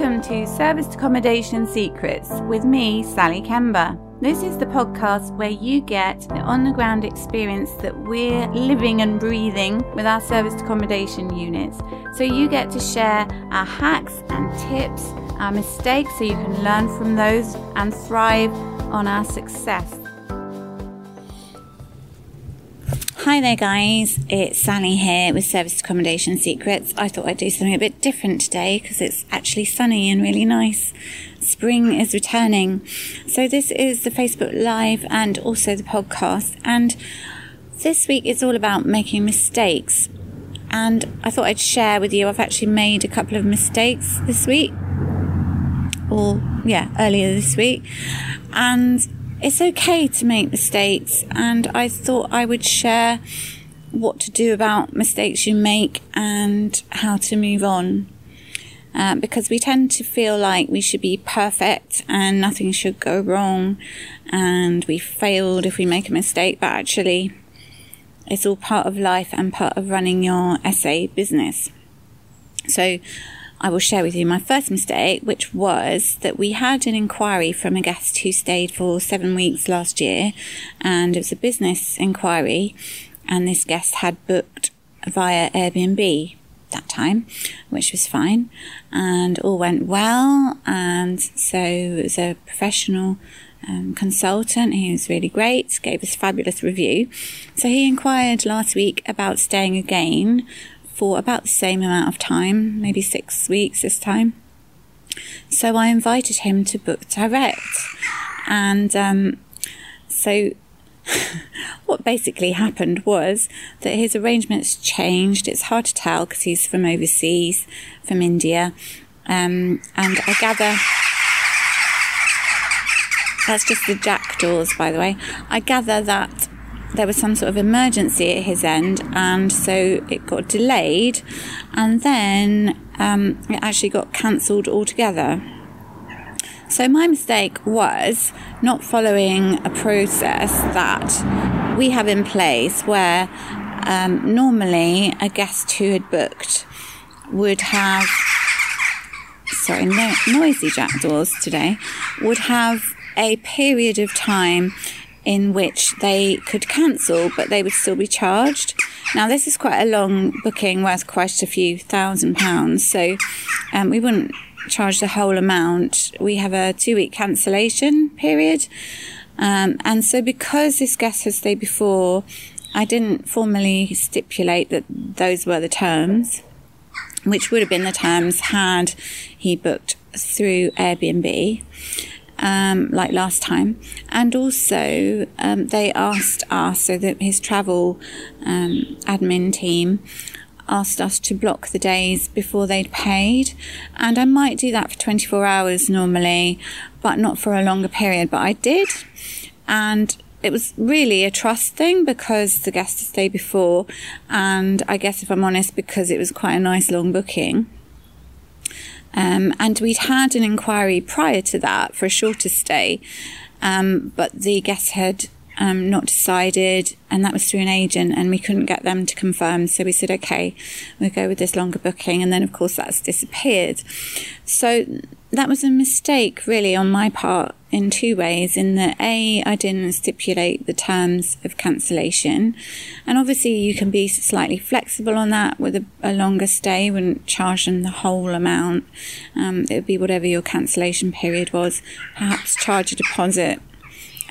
Welcome to Serviced Accommodation Secrets with me, Sally Kemba. This is the podcast where you get the on the ground experience that we're living and breathing with our serviced accommodation units. So you get to share our hacks and tips, our mistakes, so you can learn from those and thrive on our success. Hi there, guys. It's Sally here with Service Accommodation Secrets. I thought I'd do something a bit different today because it's actually sunny and really nice. Spring is returning. So, this is the Facebook Live and also the podcast. And this week is all about making mistakes. And I thought I'd share with you, I've actually made a couple of mistakes this week, or yeah, earlier this week. And it's okay to make mistakes, and I thought I would share what to do about mistakes you make and how to move on. Uh, because we tend to feel like we should be perfect and nothing should go wrong, and we failed if we make a mistake, but actually, it's all part of life and part of running your SA business. So, I will share with you my first mistake, which was that we had an inquiry from a guest who stayed for seven weeks last year, and it was a business inquiry, and this guest had booked via Airbnb that time, which was fine, and all went well. And so it was a professional um, consultant. He was really great, gave us fabulous review. So he inquired last week about staying again for about the same amount of time, maybe six weeks this time. So I invited him to book direct. And um, so what basically happened was that his arrangements changed. It's hard to tell because he's from overseas, from India. Um, and I gather that's just the jackdaws, by the way. I gather that there was some sort of emergency at his end, and so it got delayed, and then um, it actually got cancelled altogether. So, my mistake was not following a process that we have in place where um, normally a guest who had booked would have, sorry, no, noisy jackdaws today, would have a period of time in which they could cancel, but they would still be charged. Now, this is quite a long booking worth quite a few thousand pounds, so um, we wouldn't charge the whole amount. We have a two week cancellation period. Um, and so, because this guest has stayed before, I didn't formally stipulate that those were the terms, which would have been the terms had he booked through Airbnb um, like last time. And also, um, they asked us, so that his travel um, admin team asked us to block the days before they'd paid. And I might do that for 24 hours normally, but not for a longer period. But I did. And it was really a trust thing because the guest had stayed before. And I guess if I'm honest, because it was quite a nice long booking. Um, and we'd had an inquiry prior to that for a shorter stay, um, but the guest had um, not decided, and that was through an agent, and we couldn't get them to confirm. So we said, okay, we'll go with this longer booking. And then, of course, that's disappeared. So that was a mistake, really, on my part in two ways. In that, A, I didn't stipulate the terms of cancellation. And obviously, you can be slightly flexible on that with a, a longer stay, wouldn't charge them the whole amount. Um, it would be whatever your cancellation period was. Perhaps charge a deposit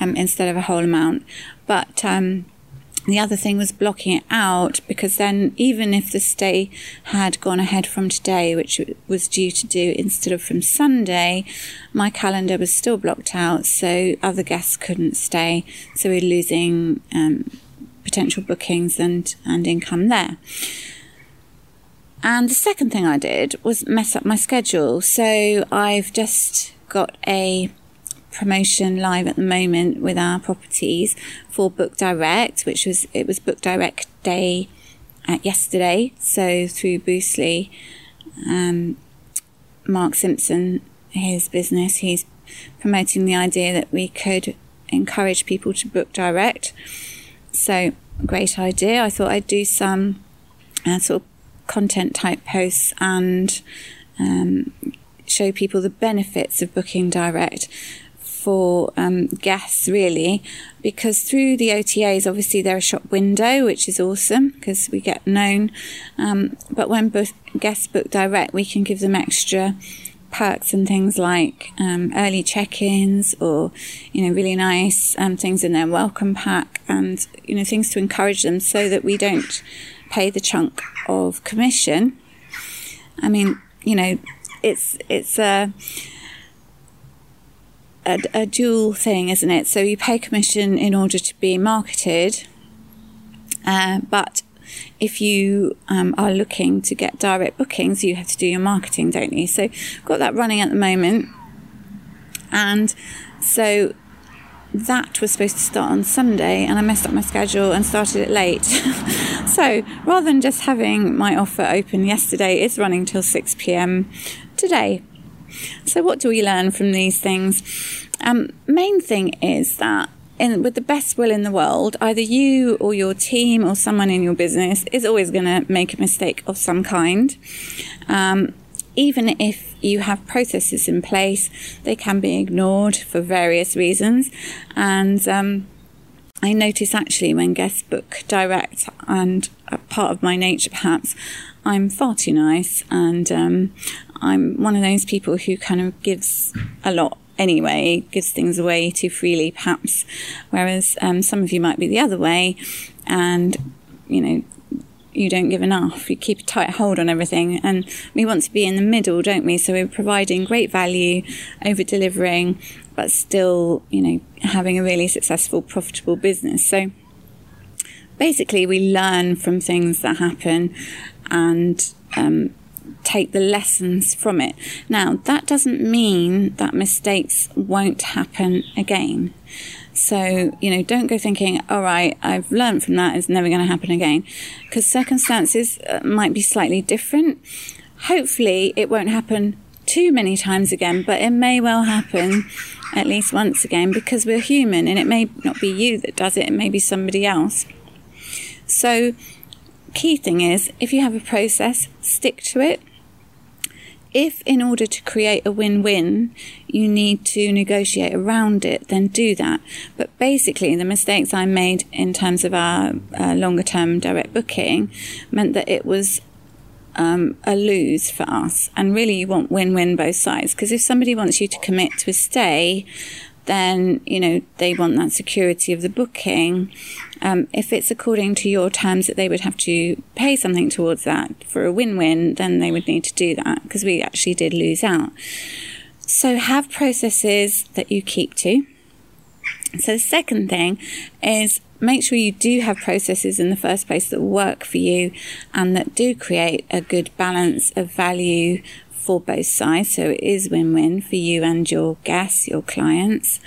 um, instead of a whole amount. But um, the other thing was blocking it out because then, even if the stay had gone ahead from today, which was due to do instead of from Sunday, my calendar was still blocked out, so other guests couldn't stay. So we are losing um, potential bookings and, and income there. And the second thing I did was mess up my schedule. So I've just got a promotion live at the moment with our properties for Book Direct, which was it was Book Direct Day at yesterday. So through Boostly, um, Mark Simpson, his business, he's promoting the idea that we could encourage people to book direct. So great idea. I thought I'd do some uh, sort of content type posts and um, show people the benefits of booking direct for um, guests really because through the OTAs obviously they're a shop window which is awesome because we get known. Um, but when guests book direct we can give them extra perks and things like um, early check-ins or you know really nice um, things in their welcome pack and you know things to encourage them so that we don't pay the chunk of commission. I mean you know it's it's a a, a dual thing isn't it so you pay commission in order to be marketed uh, but if you um, are looking to get direct bookings, you have to do your marketing, don't you? So, got that running at the moment. And so that was supposed to start on Sunday, and I messed up my schedule and started it late. so, rather than just having my offer open yesterday, it's running till 6 pm today. So, what do we learn from these things? Um, main thing is that in, with the best will in the world, either you or your team or someone in your business is always going to make a mistake of some kind. Um, even if you have processes in place, they can be ignored for various reasons. And um, I notice actually when guests book direct, and part of my nature perhaps, I'm far too nice, and um, I'm one of those people who kind of gives a lot anyway, gives things away too freely, perhaps. Whereas um, some of you might be the other way, and you know, you don't give enough. You keep a tight hold on everything, and we want to be in the middle, don't we? So we're providing great value, over delivering, but still, you know, having a really successful, profitable business. So basically, we learn from things that happen, and um, take the lessons from it. Now, that doesn't mean that mistakes won't happen again. So, you know, don't go thinking, all right, I've learned from that, it's never going to happen again. Because circumstances uh, might be slightly different. Hopefully, it won't happen too many times again, but it may well happen at least once again because we're human and it may not be you that does it, it may be somebody else. So, key thing is if you have a process, stick to it. If, in order to create a win win, you need to negotiate around it, then do that. But basically, the mistakes I made in terms of our uh, longer term direct booking meant that it was um, a lose for us. And really, you want win win both sides. Because if somebody wants you to commit to a stay, then you know they want that security of the booking. Um, if it's according to your terms that they would have to pay something towards that for a win-win, then they would need to do that because we actually did lose out. So have processes that you keep to. So the second thing is make sure you do have processes in the first place that work for you and that do create a good balance of value for both sides. So it is win win for you and your guests, your clients.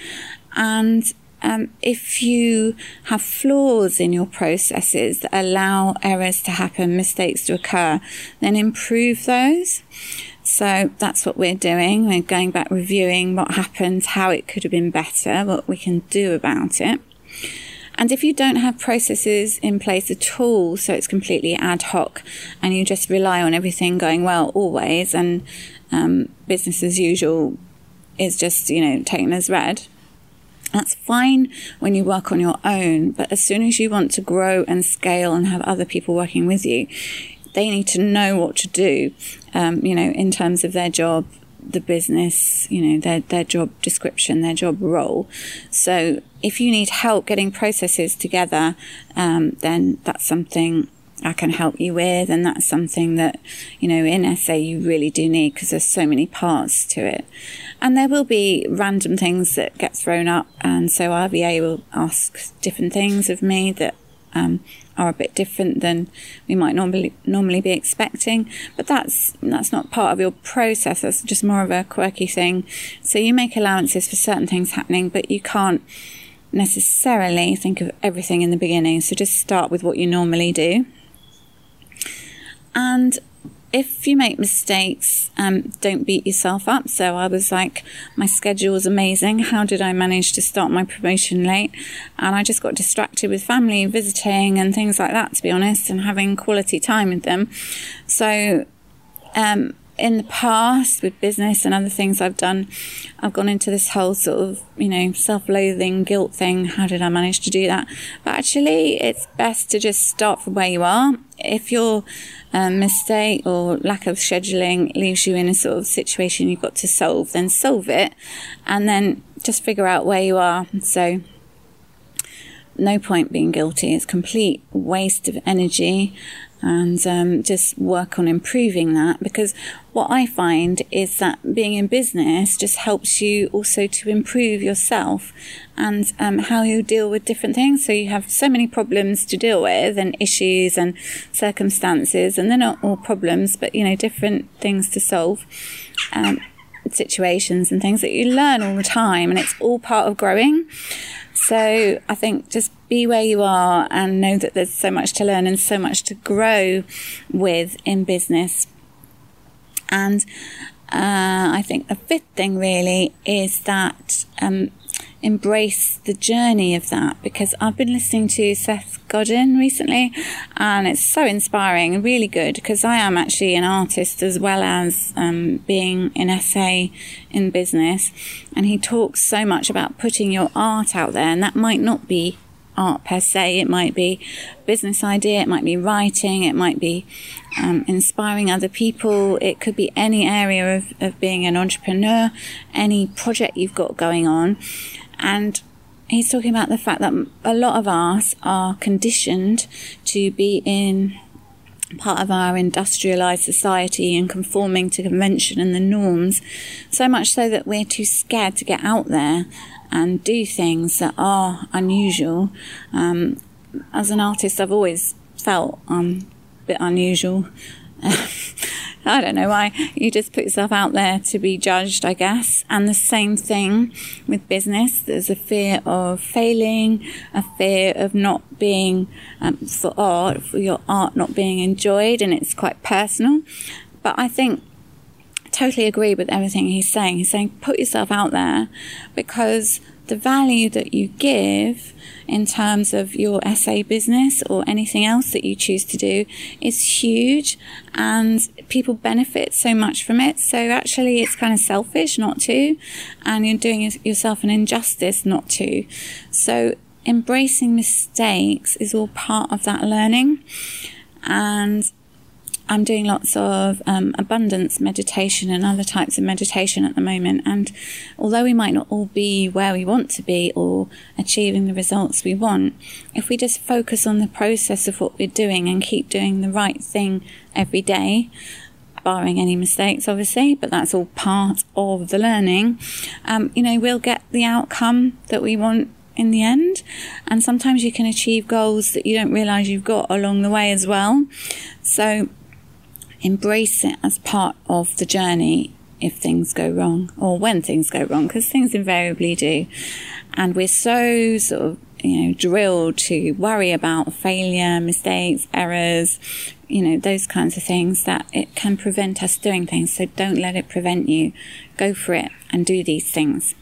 And um, if you have flaws in your processes that allow errors to happen, mistakes to occur, then improve those. So that's what we're doing. We're going back, reviewing what happened, how it could have been better, what we can do about it. And if you don't have processes in place at all, so it's completely ad hoc and you just rely on everything going well always and um, business as usual is just, you know, taken as read, that's fine when you work on your own. But as soon as you want to grow and scale and have other people working with you, they need to know what to do, um, you know, in terms of their job, the business, you know, their, their job description, their job role. So if you need help getting processes together, um, then that's something I can help you with. And that's something that, you know, in SA you really do need because there's so many parts to it. And there will be random things that get thrown up. And so RVA will ask different things of me that um, are a bit different than we might normally normally be expecting. But that's that's not part of your process. That's just more of a quirky thing. So you make allowances for certain things happening, but you can't necessarily think of everything in the beginning. So just start with what you normally do. And if you make mistakes, um, don't beat yourself up. So I was like, my schedule was amazing. How did I manage to start my promotion late? And I just got distracted with family visiting and things like that, to be honest, and having quality time with them. So, um, in the past with business and other things I've done, I've gone into this whole sort of, you know, self loathing, guilt thing. How did I manage to do that? But actually, it's best to just start from where you are. If your um, mistake or lack of scheduling leaves you in a sort of situation you've got to solve, then solve it and then just figure out where you are. So, no point being guilty. It's complete waste of energy and um, just work on improving that because what I find is that being in business just helps you also to improve yourself and um, how you deal with different things. So you have so many problems to deal with and issues and circumstances, and they're not all problems, but you know, different things to solve. Um, situations and things that you learn all the time and it's all part of growing so I think just be where you are and know that there's so much to learn and so much to grow with in business. And uh, I think the fifth thing really is that um, embrace the journey of that because I've been listening to Seth Godin recently and it's so inspiring and really good because I am actually an artist as well as um, being an SA in business and he talks so much about putting your art out there and that might not be art per se. It might be business idea it might be writing it might be um, inspiring other people. It could be any area of, of being an entrepreneur any project you've got going on. And he's talking about the fact that a lot of us are conditioned to be in part of our industrialized society and conforming to convention and the norms, so much so that we're too scared to get out there and do things that are unusual. Um, as an artist, I've always felt um, a bit unusual. I don't know why. You just put yourself out there to be judged, I guess. And the same thing with business. There's a fear of failing, a fear of not being, um, for art, for your art not being enjoyed, and it's quite personal. But I think totally agree with everything he's saying. He's saying put yourself out there because the value that you give in terms of your SA business or anything else that you choose to do is huge and people benefit so much from it. So actually it's kind of selfish not to, and you're doing yourself an injustice not to. So embracing mistakes is all part of that learning and I'm doing lots of um, abundance meditation and other types of meditation at the moment. And although we might not all be where we want to be or achieving the results we want, if we just focus on the process of what we're doing and keep doing the right thing every day, barring any mistakes, obviously, but that's all part of the learning, um, you know, we'll get the outcome that we want in the end. And sometimes you can achieve goals that you don't realize you've got along the way as well. So embrace it as part of the journey if things go wrong or when things go wrong, because things invariably do. And we're so sort of, you know, drilled to worry about failure, mistakes, errors, you know, those kinds of things that it can prevent us doing things. So don't let it prevent you. Go for it and do these things.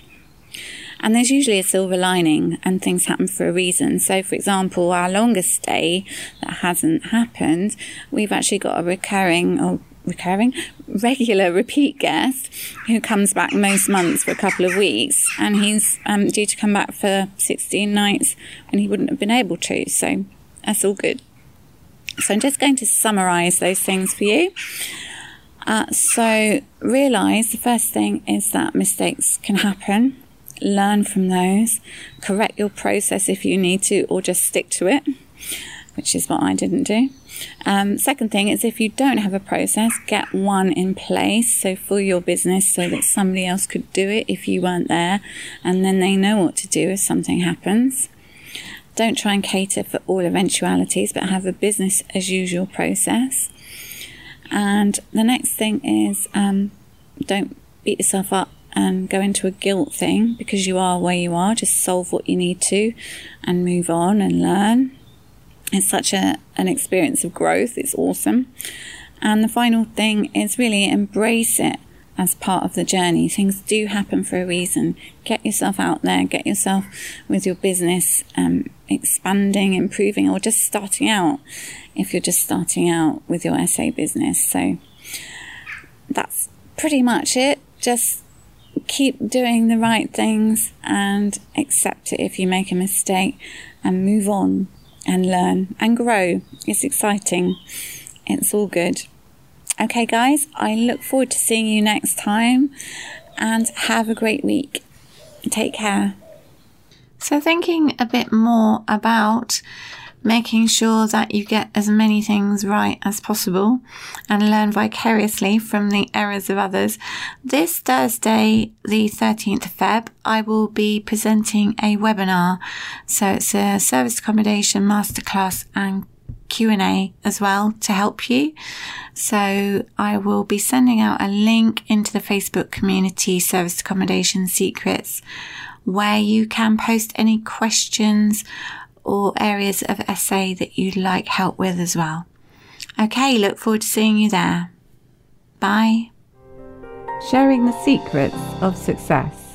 And there's usually a silver lining and things happen for a reason. So, for example, our longest stay that hasn't happened, we've actually got a recurring or recurring, regular repeat guest who comes back most months for a couple of weeks, and he's um, due to come back for 16 nights when he wouldn't have been able to. So that's all good. So I'm just going to summarize those things for you. Uh, so realize the first thing is that mistakes can happen learn from those, correct your process if you need to, or just stick to it, which is what I didn't do. Um, second thing is if you don't have a process, get one in place. So for your business, so that somebody else could do it if you weren't there, and then they know what to do if something happens. Don't try and cater for all eventualities, but have a business as usual process. And the next thing is um, don't beat yourself up and go into a guilt thing because you are where you are. Just solve what you need to and move on and learn. It's such a, an experience of growth. It's awesome. And the final thing is really embrace it as part of the journey. Things do happen for a reason. Get yourself out there, get yourself with your business um, expanding, improving, or just starting out if you're just starting out with your SA business. So, that's pretty much it. Just keep doing the right things and accept it if you make a mistake and move on and learn and grow. It's exciting. It's all good. Okay, guys, I look forward to seeing you next time and have a great week. Take care. So, thinking a bit more about making sure that you get as many things right as possible and learn vicariously from the errors of others. This Thursday, the 13th of Feb, I will be presenting a webinar. So it's a service accommodation masterclass and Q&A as well to help you. So I will be sending out a link into the Facebook community service accommodation secrets where you can post any questions or areas of SA that you'd like help with as well. Okay, look forward to seeing you there. Bye. Sharing the secrets of success.